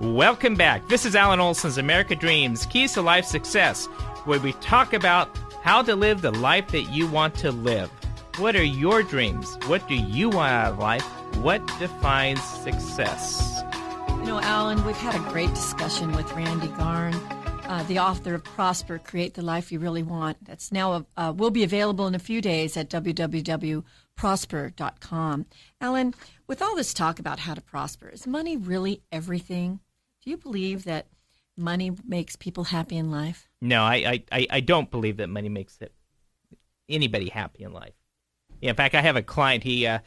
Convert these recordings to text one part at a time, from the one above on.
Welcome back. This is Alan Olson's America Dreams Keys to Life Success, where we talk about how to live the life that you want to live. What are your dreams? What do you want out of life? What defines success? You know, Alan, we've had a great discussion with Randy Garn, uh, the author of Prosper Create the Life You Really Want. That's now uh, will be available in a few days at www.prosper.com. Alan, with all this talk about how to prosper, is money really everything? Do you believe that money makes people happy in life? No, I, I, I don't believe that money makes it, anybody happy in life. Yeah, in fact, I have a client. He uh,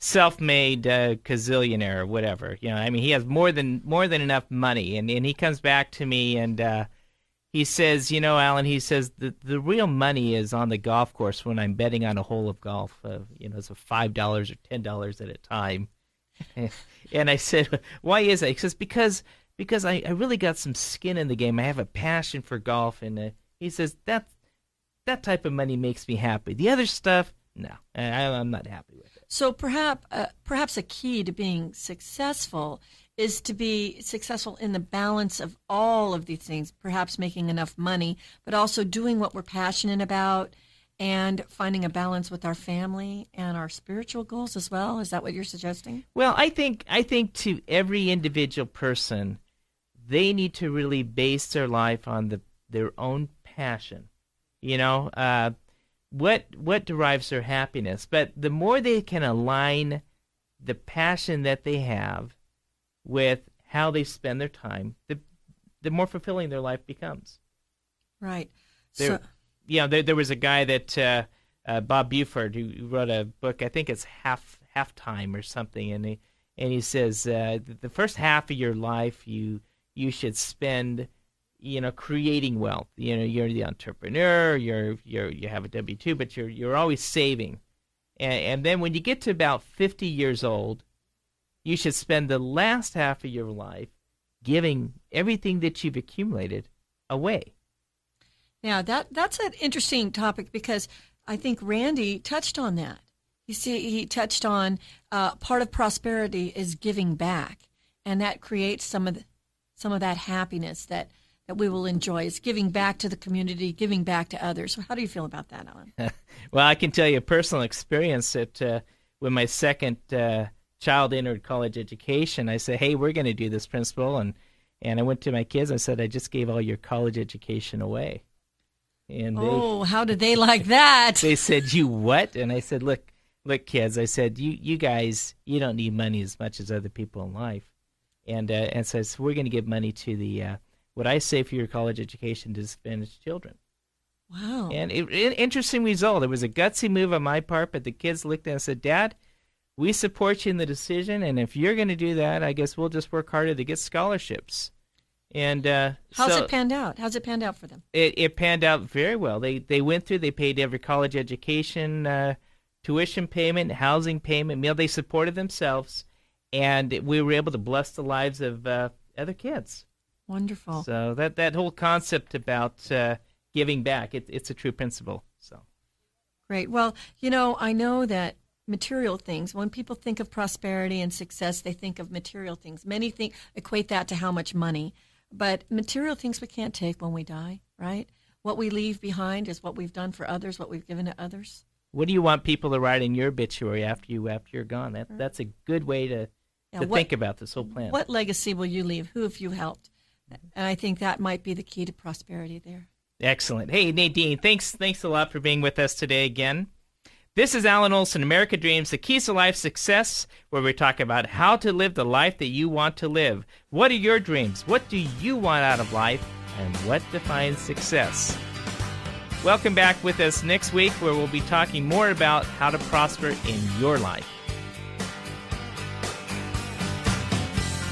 self-made uh, gazillionaire or whatever. You know, I mean, he has more than more than enough money, and and he comes back to me and uh, he says, you know, Alan, he says the the real money is on the golf course when I'm betting on a hole of golf. Uh, you know, it's a five dollars or ten dollars at a time. and I said, why is that? He says because because I, I really got some skin in the game. I have a passion for golf, and uh, he says that that type of money makes me happy. The other stuff, no, I, I'm not happy with it. So perhaps uh, perhaps a key to being successful is to be successful in the balance of all of these things. Perhaps making enough money, but also doing what we're passionate about and finding a balance with our family and our spiritual goals as well. Is that what you're suggesting? Well, I think I think to every individual person they need to really base their life on the their own passion. You know, uh, what what derives their happiness. But the more they can align the passion that they have with how they spend their time, the the more fulfilling their life becomes. Right. There, so, you know, there, there was a guy that uh, uh, Bob Buford who wrote a book. I think it's half half time or something, and he and he says uh, the first half of your life you you should spend you know creating wealth. You know you're the entrepreneur you're you're you have a w2 but you're you're always saving. And, and then when you get to about 50 years old you should spend the last half of your life giving everything that you've accumulated away. Now that that's an interesting topic because i think randy touched on that. You see he touched on uh, part of prosperity is giving back and that creates some of the some of that happiness that that we will enjoy. It's giving back to the community, giving back to others. So how do you feel about that, Alan? well, I can tell you a personal experience that uh, when my second uh, child entered college education, I said, "Hey, we're going to do this, principal," and and I went to my kids. And I said, "I just gave all your college education away." And they, oh, how did they like that? they said, "You what?" And I said, "Look, look, kids." I said, "You you guys, you don't need money as much as other people in life." And uh, and says we're going to give money to the uh, what I say for your college education to Spanish children. Wow! And it, it, interesting result. It was a gutsy move on my part, but the kids looked at and said, "Dad, we support you in the decision, and if you're going to do that, I guess we'll just work harder to get scholarships." And uh, how's so it panned out? How's it panned out for them? It, it panned out very well. They they went through. They paid every college education, uh, tuition payment, housing payment, meal. They supported themselves and we were able to bless the lives of uh, other kids. Wonderful. So that that whole concept about uh, giving back, it, it's a true principle. So great. Well, you know, I know that material things. When people think of prosperity and success, they think of material things. Many think equate that to how much money, but material things we can't take when we die, right? What we leave behind is what we've done for others, what we've given to others. What do you want people to write in your obituary after you after you're gone? That that's a good way to to what, think about this whole plan. What legacy will you leave? Who have you helped? And I think that might be the key to prosperity there. Excellent. Hey Nadine, thanks thanks a lot for being with us today again. This is Alan Olson, America Dreams, the keys to life success, where we talk about how to live the life that you want to live. What are your dreams? What do you want out of life? And what defines success? Welcome back with us next week, where we'll be talking more about how to prosper in your life.